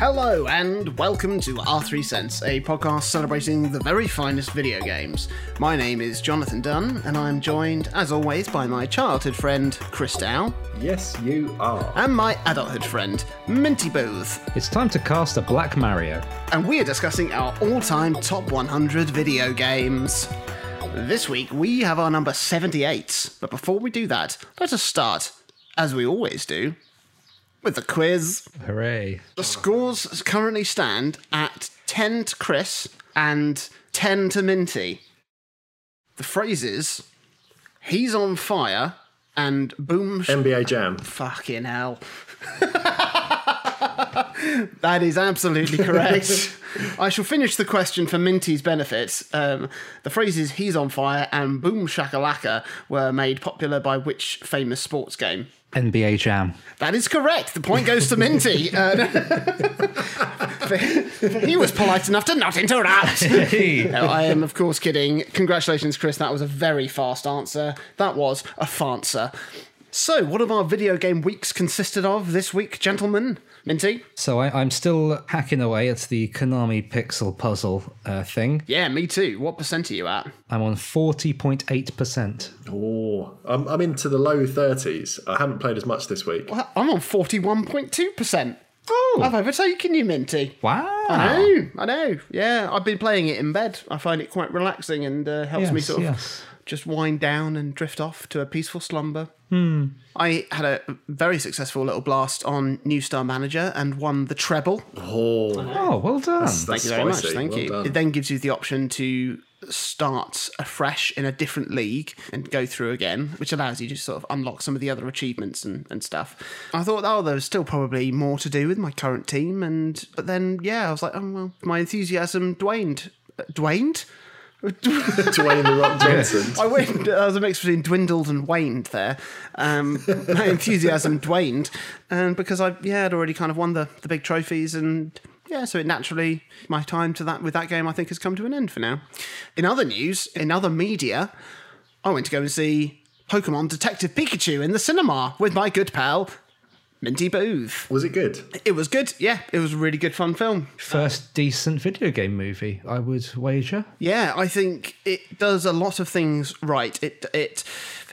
Hello and welcome to R3 Cents, a podcast celebrating the very finest video games. My name is Jonathan Dunn, and I'm joined, as always, by my childhood friend Chris Dow Yes, you are. and my adulthood friend Minty Booth. It's time to cast a Black Mario. and we are discussing our all-time top 100 video games. This week we have our number 78, but before we do that, let us start, as we always do, with the quiz. Hooray. The scores currently stand at 10 to Chris and 10 to Minty. The phrases, he's on fire and boom. NBA Jam. Fucking hell. that is absolutely correct. I shall finish the question for Minty's benefit. Um, the phrases he's on fire and boom shakalaka were made popular by which famous sports game? NBA Jam. That is correct. The point goes to Minty. Uh, for- for he was polite enough to not interrupt. No, I am, of course, kidding. Congratulations, Chris. That was a very fast answer. That was a fancer. So, what have our video game weeks consisted of this week, gentlemen? Minty? So I, I'm still hacking away at the Konami Pixel puzzle uh, thing. Yeah, me too. What percent are you at? I'm on 40.8%. Oh, I'm, I'm into the low 30s. I haven't played as much this week. Well, I'm on 41.2%. Oh, I've overtaken you, Minty. wow. I know, I know. Yeah, I've been playing it in bed. I find it quite relaxing and uh, helps me sort of yes. Just wind down and drift off to a peaceful slumber. Hmm. I had a very successful little blast on New Star Manager and won the treble. Oh, Oh, well done. that's Thank you very much. Thank Well you. done. It then gives you the option to start afresh in a different league and go through again, which allows you to sort of unlock some of the other achievements and, and stuff. I thought, oh, there's still probably more to do with my current team, and but then yeah, I was like, oh well, my enthusiasm dwaned. Dwaned? Dwayne the Rock Johnson. I went. There was a mix between dwindled and waned there. Um, my enthusiasm waned, and because I yeah had already kind of won the the big trophies and. Yeah, so it naturally my time to that with that game I think has come to an end for now. In other news, in other media, I went to go and see Pokemon Detective Pikachu in the cinema with my good pal Minty Booth. Was it good? It was good. Yeah, it was a really good fun film. First decent video game movie, I would wager. Yeah, I think it does a lot of things right. It it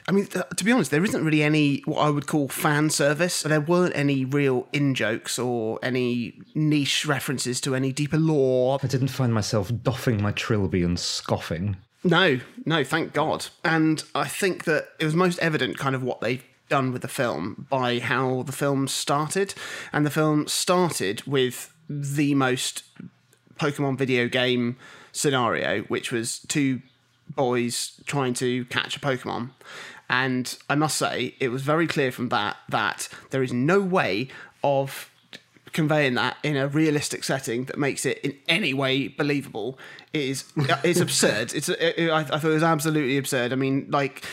I mean, th- to be honest, there isn't really any what I would call fan service. There weren't any real in jokes or any niche references to any deeper lore. I didn't find myself doffing my trilby and scoffing. No, no, thank God. And I think that it was most evident kind of what they've done with the film by how the film started. And the film started with the most Pokemon video game scenario, which was two boys trying to catch a Pokemon. And I must say, it was very clear from that that there is no way of conveying that in a realistic setting that makes it in any way believable is it's absurd. It's it, I, I thought it was absolutely absurd. I mean, like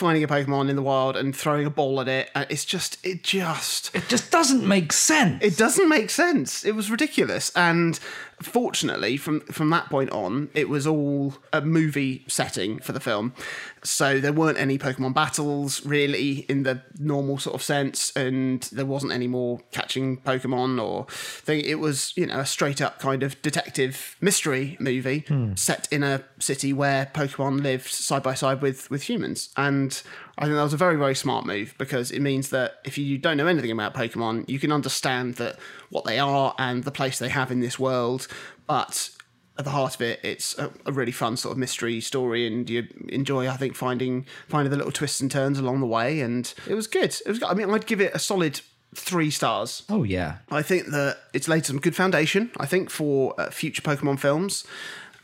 finding a Pokemon in the wild and throwing a ball at it. uh, It's just it just It just doesn't make sense. it doesn't make sense. It was ridiculous. And fortunately, from from that point on, it was all a movie setting for the film. So there weren't any Pokemon battles really in the normal sort of sense, and there wasn't any more catching Pokemon or thing. It was you know a straight up kind of detective mystery movie set in a city where Pokemon lived side by side with with humans. And I think that was a very, very smart move because it means that if you don't know anything about Pokemon, you can understand that what they are and the place they have in this world. But at the heart of it, it's a, a really fun sort of mystery story, and you enjoy, I think, finding finding the little twists and turns along the way. And it was good. It was. good. I mean, I'd give it a solid three stars. oh, yeah. I think that it's laid some good foundation. I think for uh, future Pokemon films,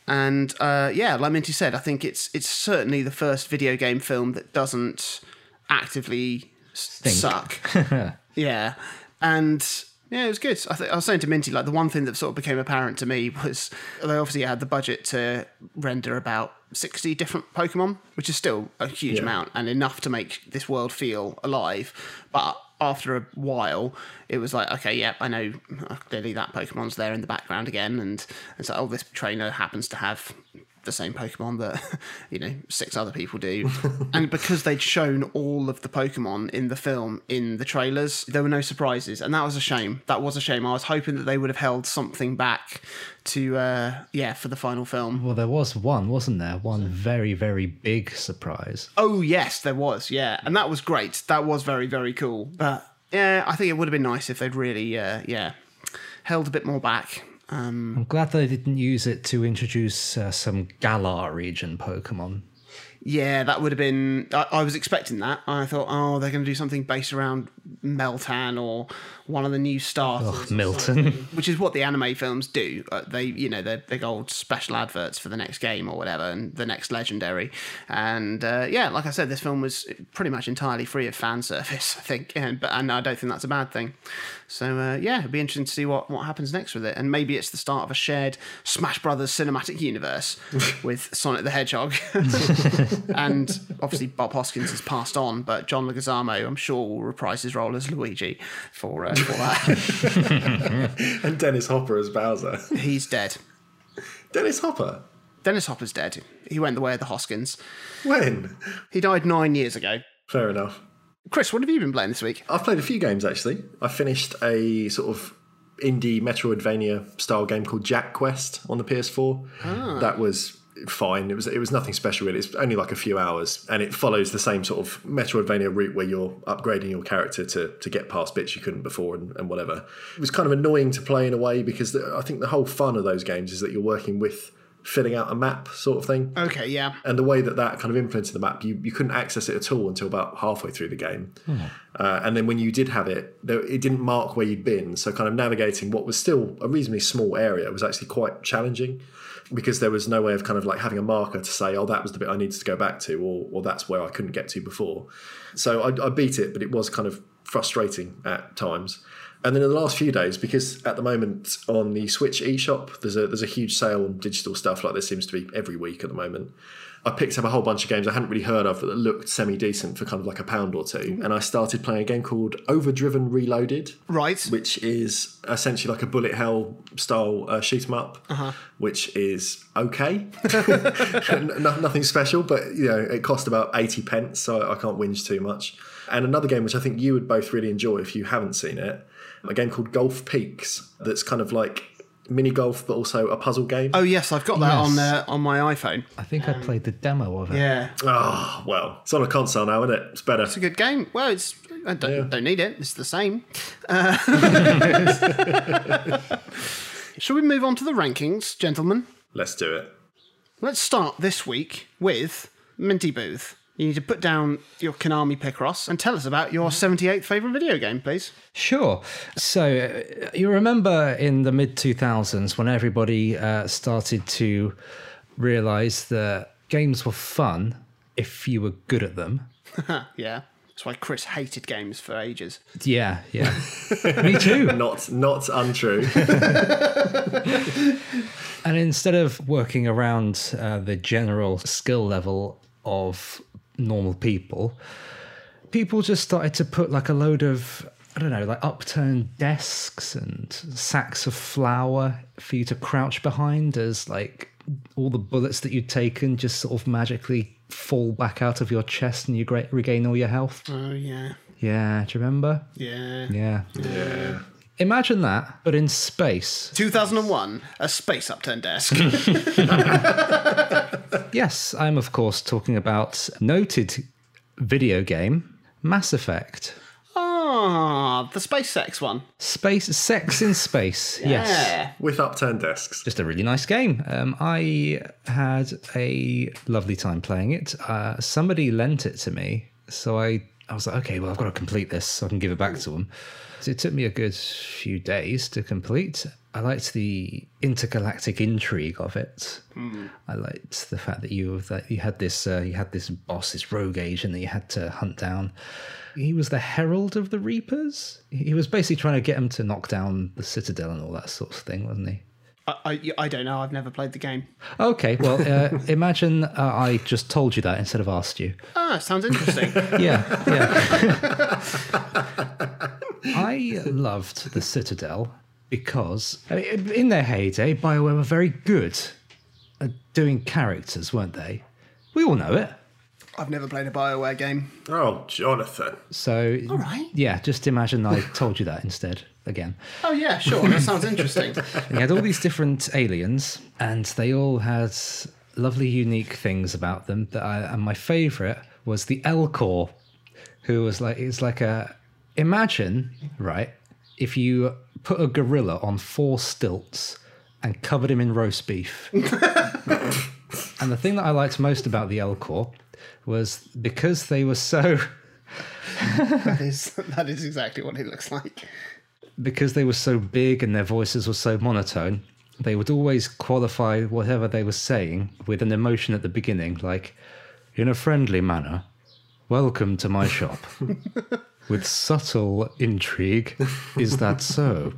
and uh, yeah, like Minty said, I think it's it's certainly the first video game film that doesn't actively s- suck. yeah, and yeah, it was good. I, th- I was saying to Minty, like the one thing that sort of became apparent to me was they obviously had the budget to render about sixty different Pokemon, which is still a huge Yeah. amount and enough to make this world feel alive. But after a while, it was like, okay, yeah, I know clearly that Pokemon's there in the background again, and it's like, oh, this trainer happens to have the same Pokemon that you know six other people do, and because they'd shown all of the Pokemon in the film in the trailers, there were no surprises, and that was a shame. That was a shame. I was hoping that they would have held something back to uh, yeah for the final film. Well, there was one, wasn't there? One very, very big surprise. Oh yes, there was. Yeah, and that was great. That was very very cool. But yeah, I think it would have been nice if they'd really uh, yeah held a bit more back. Um, I'm glad they didn't use it to introduce uh, some Galar region Pokemon. yeah, that would have been. I, I was expecting that. I thought, oh, they're going to do something based around Meltan or one of the new starters. Ugh, Milton. which is what the anime films do. Uh, they, you know, they're big old special adverts for the next game or whatever, and the next legendary. And uh, yeah, like I said, this film was pretty much entirely free of fan service, I think, and but and I don't think that's a bad thing. So uh, yeah, it'd be interesting to see what what happens next with it, and maybe it's the start of a shared Smash Brothers cinematic universe with Sonic the Hedgehog, and obviously Bob Hoskins has passed on, but John Leguizamo, I'm sure, will reprise his role as Luigi for uh, for that. And Dennis Hopper as Bowser. He's dead. Dennis Hopper? Dennis Hopper's dead. He went the way of the Hoskins. When? He died nine years ago. Fair enough. Chris, what have you been playing this week? I've played a few games actually. I finished a sort of indie Metroidvania style game called Jack Quest on the PS4. Ah. That was fine. It was it was nothing special really. It's only like a few hours, and it follows the same sort of Metroidvania route where you're upgrading your character to to get past bits you couldn't before and, and whatever. It was kind of annoying to play in a way because the, I think the whole fun of those games is that you're working with filling out a map sort of thing. Okay, yeah. And the way that that kind of influenced the map, you, you couldn't access it at all until about halfway through the game. Uh, and then when you did have it, there, it didn't mark where you'd been. So kind of navigating what was still a reasonably small area was actually quite challenging because there was no way of kind of like having a marker to say, oh, that was the bit I needed to go back to, or, or that's where I couldn't get to before. So I, I beat it, but it was kind of frustrating at times. And then in the last few days, because at the moment on the Switch eShop, there's a there's a huge sale on digital stuff like there seems to be every week at the moment. I picked up a whole bunch of games I hadn't really heard of that looked semi decent for kind of like a pound or two, and I started playing a game called Overdriven Reloaded, Right. which is essentially like a bullet hell style uh, shoot 'em up, which is okay, no, nothing special, but you know it cost about eighty pence, so I can't whinge too much. And another game which I think you would both really enjoy if you haven't seen it, a game called Golf Peaks, that's kind of like mini golf but also a puzzle game. Oh yes, I've got that Yes. on uh, on my iPhone. I think I played the demo of it. Yeah, Oh well, it's on a console now, isn't it? It's better. it's a good game. Well, it's I don't, Yeah. don't need it. It's the same. Uh, shall we move on to the rankings, gentlemen? Let's do it. Let's start this week with Minty Booth. You need to put down your Konami Picross and tell us about your 78th favourite video game, please. Sure. So uh, you remember in the mid 2000s when everybody uh, started to realize that games were fun if you were good at them. yeah. That's why Chris hated games for ages. Yeah, yeah. Me too. Not not untrue. And instead of working around uh, the general skill level of normal people, people just started to put like a load of, I don't know, like upturned desks and sacks of flour for you to crouch behind as like all the bullets that you'd taken just sort of magically fall back out of your chest and you regain all your health. Oh, yeah. Yeah, do you remember? Yeah. Yeah. yeah. Imagine that, but in space. 2001, a space upturned desk. Yes, I'm of course talking about noted video game Mass Effect. Ah, the space sex one. Space sex in space. Yes. With upturned desks. Just a really nice game. Um, I had a lovely time playing it. Uh, somebody lent it to me, so I, I was like, okay, well, I've got to complete this so I can give it back to them. So it took me a good few days to complete. I liked the intergalactic intrigue of it. I liked the fact that you that you had this uh, you had this boss, this rogue agent that you had to hunt down. He was the herald of the Reapers. He was basically trying to get him to knock down the Citadel and all that sort of thing, wasn't he? I, I, I don't know. I've never played the game. Okay, well, uh, imagine uh, I just told you that instead of asked you. Ah, sounds interesting. Yeah, yeah. I loved the Citadel because I mean, in their heyday, BioWare were very good at doing characters, weren't they? We all know it. I've never played a Bioware game. Oh, Jonathan. So, All right. yeah, just imagine I told you that instead again. Oh yeah, sure. That sounds interesting. You had all these different aliens, and they all had lovely, unique things about them. That I, and my favourite was the Elcor, who was like it's like a imagine right if you put a gorilla on four stilts and covered him in roast beef. and the thing that I liked most about the Elcor was because they were so that is that is exactly what it looks like. because they were so big and their voices were so monotone, they would always qualify whatever they were saying with an emotion at the beginning, like, in a friendly manner, welcome to my shop. with subtle intrigue, is that so?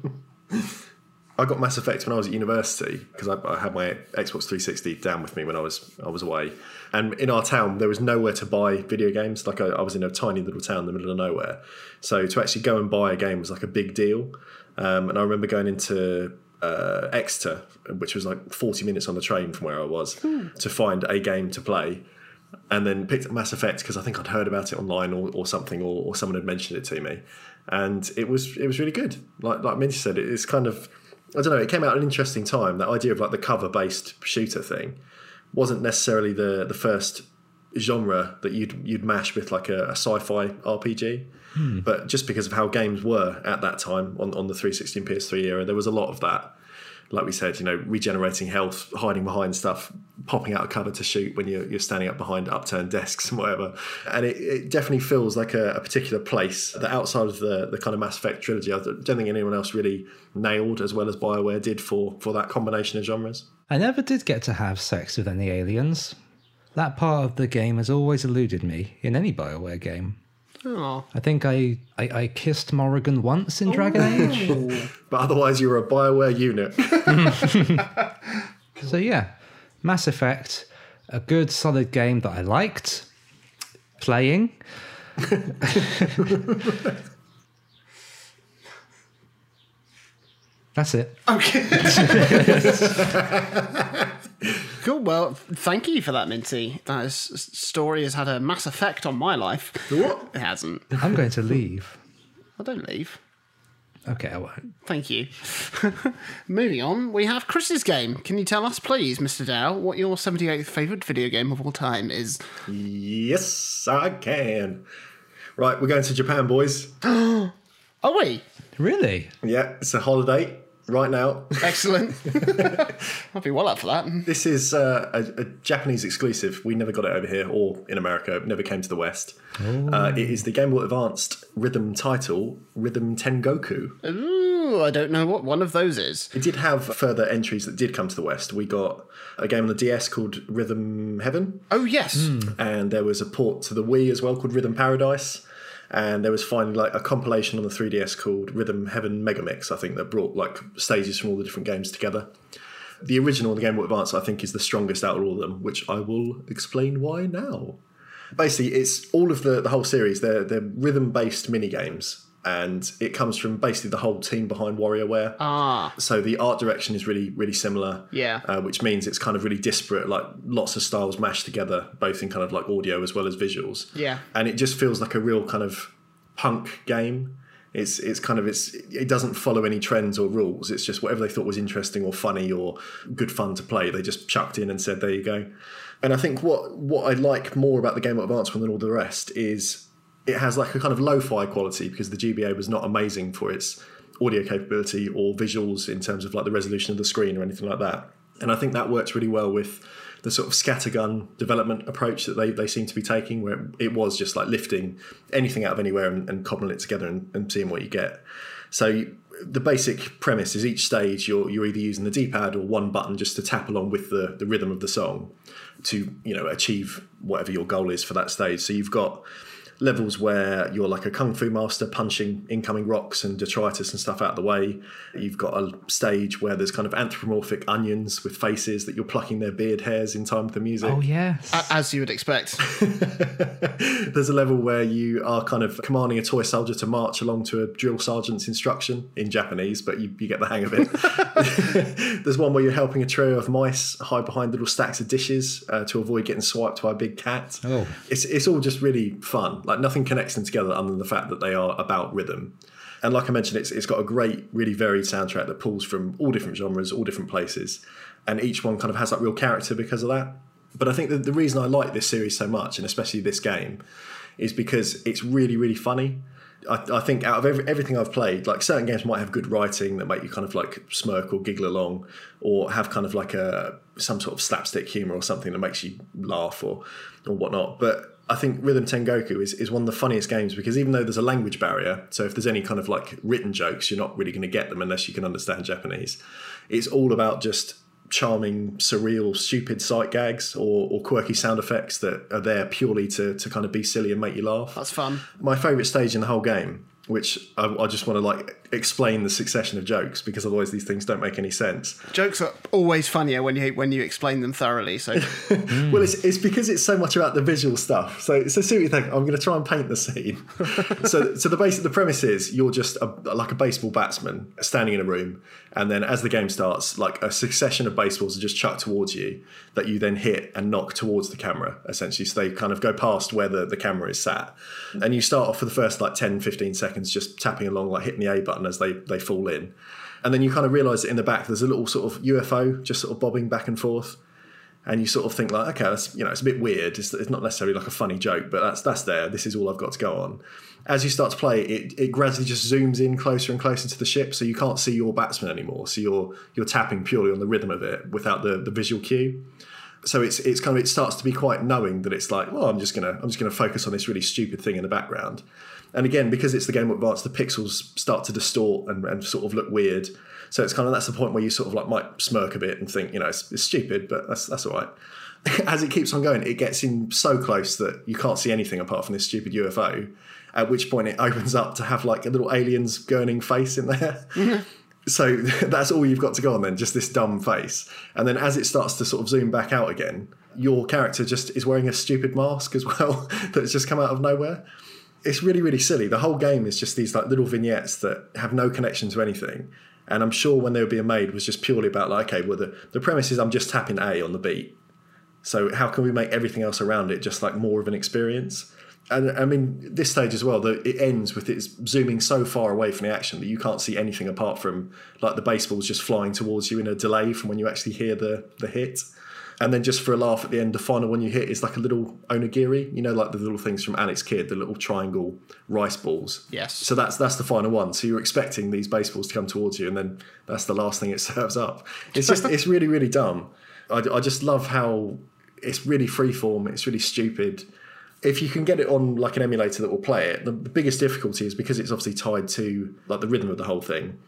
I got Mass Effect when I was at university because I, I had my Xbox 360 down with me when I was I was away. And in our town, there was nowhere to buy video games. Like I, I was in a tiny little town in the middle of nowhere, so to actually go and buy a game was like a big deal. Um, and I remember going into uh, Exeter, which was like 40 minutes on the train from where I was, to find a game to play. And then picked up Mass Effect because I think I'd heard about it online or, or something, or, or someone had mentioned it to me, and it was it was really good. Like like Minty said, it's kind of I don't know. It came out at an interesting time. That idea of like the cover based shooter thing wasn't necessarily the the first genre that you'd you'd mash with like a, a sci-fi RPG. Hmm. But just because of how games were at that time on, on the 360 and PS3 era, there was a lot of that. Like we said, you know, regenerating health, hiding behind stuff, popping out a cover to shoot when you're, you're standing up behind upturned desks and whatever. And it, it definitely feels like a, a particular place that outside of the, the kind of Mass Effect trilogy, I don't think anyone else really nailed as well as BioWare did for, for that combination of genres. I never did get to have sex with any aliens. That part of the game has always eluded me in any Bioware game. Oh, I think I, I, I kissed Morrigan once in Dragon oh. Age. But otherwise, you're a BioWare unit. So yeah, Mass Effect, a good solid game that I liked playing. That's it. okay. cool. Well, thank you for that, Minty. That is, story has had a mass effect on my life. What? It hasn't. I'm going to leave. I don't leave. Okay, I won't. Thank you. Moving on, we have Chris's game. Can you tell us, please, Mr. Dow, what your 78th favourite video game of all time is? yes, I can. Right, we're going to Japan, boys. Oh, wait. Really? Yeah, it's a holiday right now. Excellent. I'll be well up for that. This is uh, a, a Japanese exclusive. We never got it over here or in America. It never came to the West. Uh, it is the Game Boy Advanced rhythm title, Rhythm Tengoku. Ooh, I don't know what one of those is. It did have further entries that did come to the West. We got a game on the DS called Rhythm Heaven, Oh, yes. and there was a port to the Wii as well called Rhythm Paradise. And there was finally like a compilation on the 3DS called Rhythm Heaven Megamix, I think, that brought like stages from all the different games together. The original, the Game Boy Advance, I think is the strongest out of all of them, which I will explain why now. Basically, it's all of the, the whole series. They're, they're rhythm based mini games, and it comes from basically the whole team behind WarioWare. Ah, So the art direction is really, really similar. Yeah. Uh, which means it's kind of really disparate, like lots of styles mashed together, both in kind of like audio as well as visuals. Yeah. And it just feels like a real kind of punk game. It's it's kind of it's it doesn't follow any trends or rules. It's just whatever they thought was interesting or funny or good fun to play. They just chucked in and said, "There you go." And I think what what I like more about the Game Boy Advance one than all the rest is it has like a kind of lo-fi quality because the GBA was not amazing for its audio capability or visuals in terms of like the resolution of the screen or anything like that. And I think that works really well with the sort of scattergun development approach that they, they seem to be taking, where it was just like lifting anything out of anywhere and, and cobbling it together and, and seeing what you get. So the basic premise is each stage you're, you're either using the D-pad or one button just to tap along with the, the rhythm of the song to you know achieve whatever your goal is for that stage. So you've got levels where you're like a kung fu master punching incoming rocks and detritus and stuff out of the way. You've got a stage where there's kind of anthropomorphic onions with faces that you're plucking their beard hairs in time with the music. Oh yes. As you would expect. There's a level where you are kind of commanding a toy soldier to march along to a drill sergeant's instruction in Japanese, but you, you get the hang of it. There's one where you're helping a trio of mice hide behind little stacks of dishes uh, to avoid getting swiped by a big cat. Oh. It's, it's all just really fun. Like nothing connects them together other than the fact that they are about rhythm. And like I mentioned, it's, it's got a great, really varied soundtrack that pulls from all different genres, all different places. And each one kind of has that real character because of that. But I think that the reason I like this series so much, and especially this game, is because it's really, really funny. I, I think out of every, everything I've played, like certain games might have good writing that make you kind of like smirk or giggle along, or have kind of like a some sort of slapstick humor or something that makes you laugh or or whatnot. But I think Rhythm Tengoku is, is one of the funniest games because even though there's a language barrier, so if there's any kind of like written jokes, you're not really going to get them unless you can understand Japanese. It's all about just charming, surreal, stupid sight gags or, or quirky sound effects that are there purely to, to kind of be silly and make you laugh. That's fun. My favourite stage in the whole game, which I, I just want to like explain the succession of jokes because otherwise these things don't make any sense. Jokes are always funnier when you when you explain them thoroughly. So Well, it's, it's because it's so much about the visual stuff. So, so see what you think. I'm going to try and paint the scene. so, so the basic the premise is you're just a, like a baseball batsman standing in a room, and then as the game starts, like a succession of baseballs are just chucked towards you that you then hit and knock towards the camera. Essentially, so they kind of go past where the, the camera is sat, and you start off for the first like 10, 15 seconds just tapping along, like hitting the A button as they they fall in. And then you kind of realise that in the back there's a little sort of UFO just sort of bobbing back and forth and you sort of think like, okay, that's you know, it's a bit weird. It's, it's not necessarily like a funny joke, but that's that's there. This is all I've got to go on. As you start to play, it it gradually just zooms in closer and closer to the ship, so you can't see your batsman anymore. So you're you're tapping purely on the rhythm of it without the the visual cue. So it's it's kind of it starts to be quite knowing that it's like, well, I'm just gonna I'm just gonna focus on this really stupid thing in the background. And again, because it's the Game Boy Advance, the pixels start to distort and, and sort of look weird. So it's kind of that's the point where you sort of like might smirk a bit and think, you know, it's, it's stupid, but that's that's all right. As it keeps on going, it gets in so close that you can't see anything apart from this stupid UFO. At which point it opens up to have like a little alien's gurning face in there. Mm-hmm. So that's all you've got to go on then, just this dumb face. And then as it starts to sort of zoom back out again, your character just is wearing a stupid mask as well that's just come out of nowhere. It's really, really silly. The whole game is just these like little vignettes that have no connection to anything. And I'm sure when they were being made was just purely about like, okay, well the, the premise is I'm just tapping A on the beat. So how can we make everything else around it just like more of an experience? And I mean, this stage as well, the, it ends with it zooming so far away from the action that you can't see anything apart from like the baseballs just flying towards you in a delay from when you actually hear the the hit. And then just for a laugh at the end, the final one you hit is like a little onigiri, you know, like the little things from Alex Kidd, the little triangle rice balls. Yes. So that's that's the final one. So you're expecting these baseballs to come towards you, and then that's the last thing it serves up. It's just it's really really dumb. I, I just love how it's really freeform. It's really stupid. If you can get it on like an emulator that will play it, the, the biggest difficulty is because it's obviously tied to like the rhythm of the whole thing.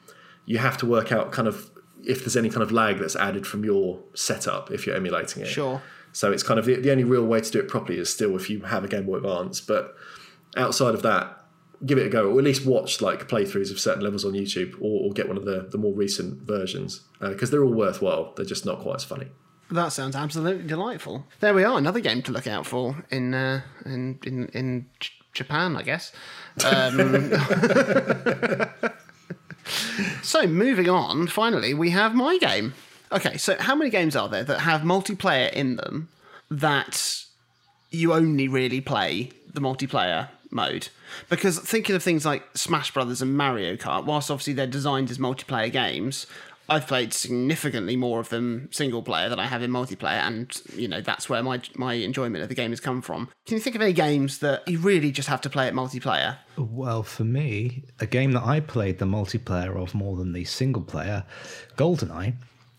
You have to work out kind of if there's any kind of lag that's added from your setup if you're emulating it. Sure. So it's kind of the, the only real way to do it properly is still if you have a Game Boy Advance. But outside of that, give it a go, or at least watch like playthroughs of certain levels on YouTube, or, or get one of the, the more recent versions uh, because they're all worthwhile. They're just not quite as funny. That sounds absolutely delightful. There we are, another game to look out for in uh, in in in J- Japan, I guess. Um, so moving on, finally we have my game. Okay, so how many games are there that have multiplayer in them that you only really play the multiplayer mode? Because thinking of things like Smash Brothers and Mario Kart, whilst obviously they're designed as multiplayer games, I've played significantly more of them single player than I have in multiplayer, and you know that's where my my enjoyment of the game has come from. Can you think of any games that you really just have to play at multiplayer? Well, for me, a game that I played the multiplayer of more than the single player, GoldenEye,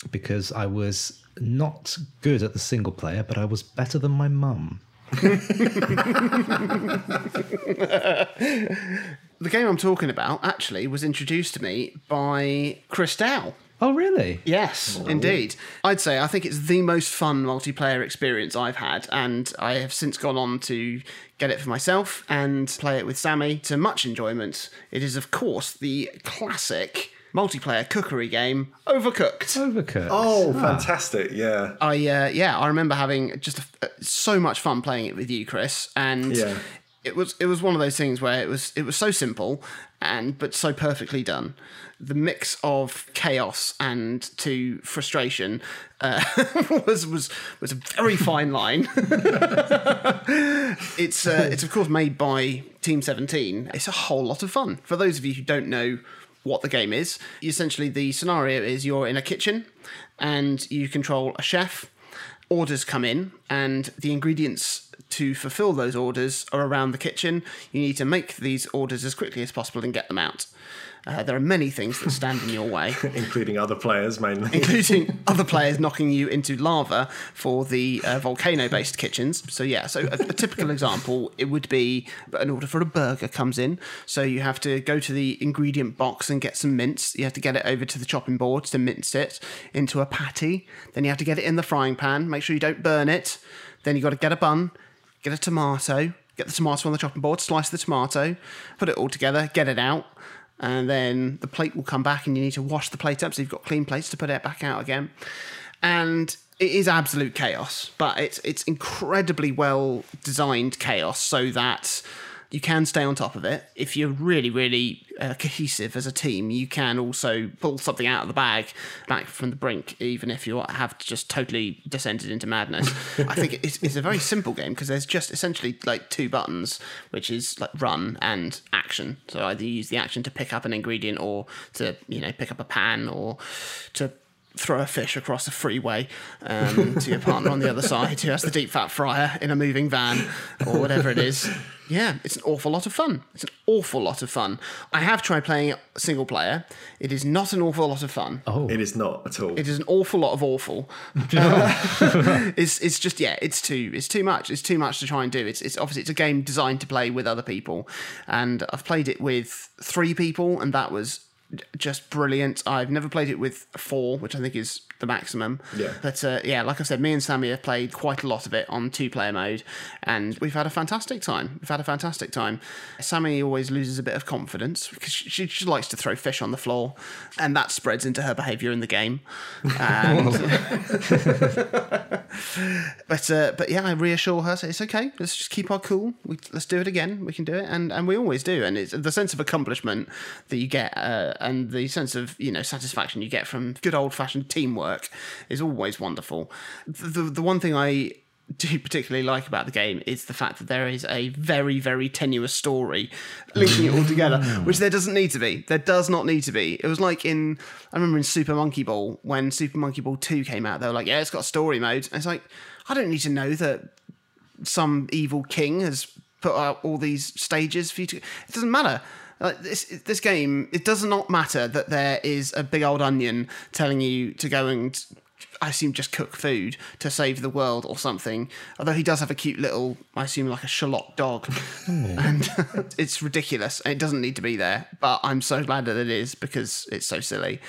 because I was not good at the single player, but I was better than my mum. The game I'm talking about actually was introduced to me by Chris Dow Oh, really? Yes, indeed. I'd say I think it's the most fun multiplayer experience I've had, and I have since gone on to get it for myself and play it with Sammy to much enjoyment. It is, of course, the classic multiplayer cookery game, Overcooked. Overcooked. Oh, fantastic! Yeah, I uh, yeah, I remember having just a, so much fun playing it with you, Chris, and Yeah. it was it was one of those things where it was it was so simple and but so perfectly done. The mix of chaos and to frustration uh, was was was a very fine line. it's uh, it's of course made by Team Seventeen. It's a whole lot of fun. For those of you who don't know what the game is, essentially the scenario is you're in a kitchen and you control a chef. Orders come in, and the ingredients to fulfill those orders are around the kitchen. You need to make these orders as quickly as possible and get them out. Uh, there are many things that stand in your way including other players mainly. including other players knocking you into lava for the uh, volcano-based kitchens. So yeah, so a, a typical example it would be an order for a burger comes in. So you have to go to the ingredient box and get some mince. You have to get it over to the chopping board to mince it into a patty. Then you have to get it in the frying pan. Make sure you don't burn it. Then you got to get a bun, get a tomato, get the tomato on the chopping board, slice the tomato, put it all together, get it out and then the plate will come back and you need to wash the plate up so you've got clean plates to put it back out again. And it is absolute chaos but it's it's incredibly well designed chaos so that you can stay on top of it. If you're really really uh, cohesive as a team you can also pull something out of the bag back from the brink even if you have just totally descended into madness. I think it's, it's a very simple game because there's just essentially like two buttons which is like run and action. So either you use the action to pick up an ingredient or to you know pick up a pan or to throw a fish across a freeway um, to your partner on the other side who has the deep fat fryer in a moving van or whatever it is. Yeah, it's an awful lot of fun. It's an awful lot of fun. I have tried playing it single player. It is not an awful lot of fun. Oh, It is not at all. It is an awful lot of awful. Uh, it's it's just yeah, it's too it's too much. It's too much to try and do. It's it's obviously it's a game designed to play with other people, and I've played it with three people, and that was just brilliant. I've never played it with four, which I think is the maximum. Yeah. But uh, yeah, like I said, me and Sammy have played quite a lot of it on two player mode, and we've had a fantastic time. We've had a fantastic time. Sammy always loses a bit of confidence because she, she likes to throw fish on the floor, and that spreads into her behaviour in the game. And, but uh, but yeah, I reassure her. Say it's okay. Let's just keep our cool. We, let's do it again. We can do it, and and we always do. And it's the sense of accomplishment that you get, uh, and the sense of you know satisfaction you get from good old fashioned teamwork is always wonderful. The, the the one thing I do particularly like about the game is the fact that there is a very very tenuous story linking it all together which there doesn't need to be. There does not need to be. It was like in i remember in super monkey ball when super monkey ball 2 came out they were like yeah it's got story mode. And it's like i don't need to know that some evil king has put out all these stages for you to it doesn't matter like this this game it does not matter that there is a big old onion telling you to go and I assume just cook food to save the world or something. Although he does have a cute little, I assume like a shallot dog, hmm. and it's ridiculous. It doesn't need to be there, but I'm so glad that it is because it's so silly.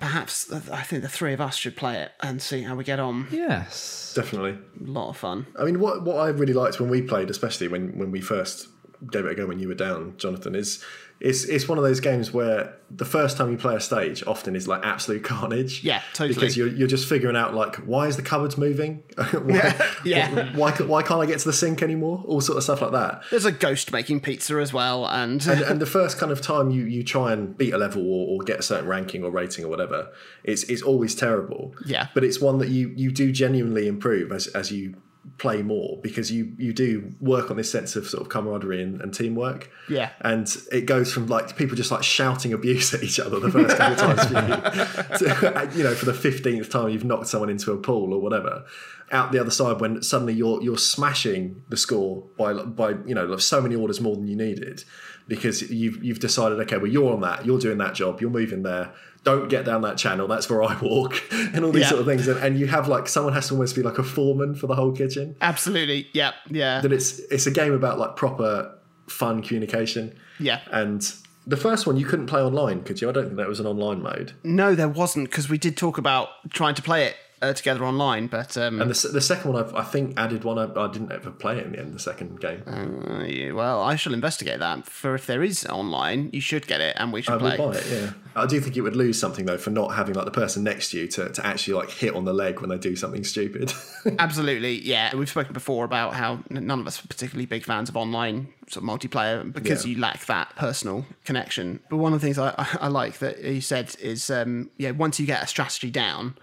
Perhaps I think the three of us should play it and see how we get on. yes. Definitely. A lot of fun. I mean, what what I really liked when we played, especially when when we first gave it a go when you were down, Jonathan, is it's it's one of those games where the first time you play a stage often is like absolute carnage. Yeah, totally. Because you're you're just figuring out like why is the cupboards moving? why, Yeah. Why, ca- why can't I get to the sink anymore? All sort of stuff like that. There's a ghost making pizza as well, and, and, and the first kind of time you, you try and beat a level or, or get a certain ranking or rating or whatever, it's it's always terrible. Yeah. But it's one that you you do genuinely improve as as you play more because you you do work on this sense of sort of camaraderie and, and teamwork. Yeah. And it goes from like people just like shouting abuse at each other the first couple of times for you, to, uh, you know, for the fifteenth time you've knocked someone into a pool or whatever. Out the other side, when suddenly you're you're smashing the score by by you know so many orders more than you needed, because you've you've decided okay, well you're on that, you're doing that job, you're moving there. Don't get down that channel. That's where I walk, and all these Yeah. sort of things. And, and you have like someone has to almost be like a foreman for the whole kitchen absolutely, yeah, yeah, that it's it's a game about like proper fun communication yeah. and The first one you couldn't play online, could you? I don't think that was an online mode. No, there wasn't because we did talk about trying to play it uh, together online, but um, And the, the second one, I've, I think, added one. I, I didn't ever play it in the end. The second game, uh, yeah, well, I shall investigate that. For if there is online, you should get it, and we should I play. will buy it. Yeah, I do think it would lose something though for not having like the person next to you to, to actually like hit on the leg when they do something stupid. Absolutely, yeah. We've spoken before about how none of us are particularly big fans of online sort of multiplayer because Yeah. you lack that personal connection. But one of the things I, I, I like that you said is, um, yeah, once you get a strategy down,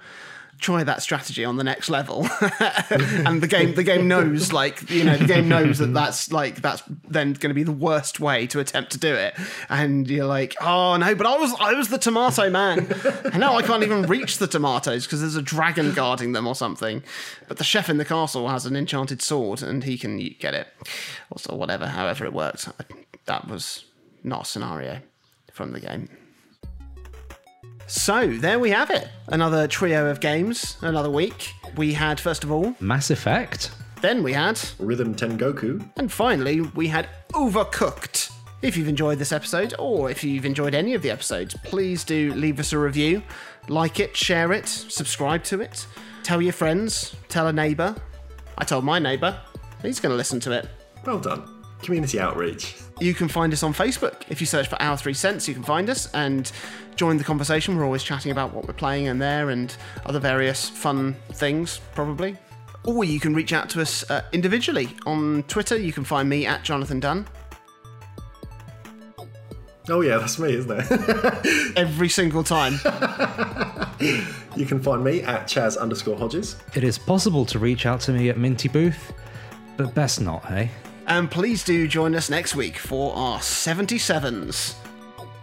try that strategy on the next level, and the game the game knows like you know the game knows that that's like that's then going to be the worst way to attempt to do it, and you're like, oh no, but I was I was the tomato man, and now I can't even reach the tomatoes because there's a dragon guarding them or something. But the chef in the castle has an enchanted sword, and he can get it, or whatever, however it worked. That was not a scenario from the game. So there we have it. Another trio of games, another week. We had, first of all, Mass Effect. then we had, Rhythm Tengoku. and finally, we had Overcooked. If you've enjoyed this episode, or if you've enjoyed any of the episodes, please do leave us a review. Like it, share it, subscribe to it. Tell your friends, tell a neighbour. I told my neighbour. He's going to listen to it. Well done. Community outreach. You can find us on Facebook. If you search for Our Three Cents, you can find us and join the conversation. We're always chatting about what we're playing in there and other various fun things, probably. Or you can reach out to us uh, individually. On Twitter, you can find me at Jonathan Dunn. Oh yeah, that's me, isn't it? Every single time. you can find me at Chaz underscore Hodges. It is possible to reach out to me at Minty Booth, but best not, hey? And please do join us next week for our 77s.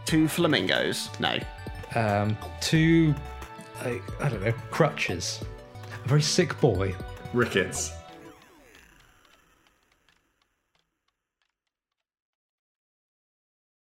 Two flamingos. No. Um, two, I, I don't know, crutches. A very sick boy. Rickets.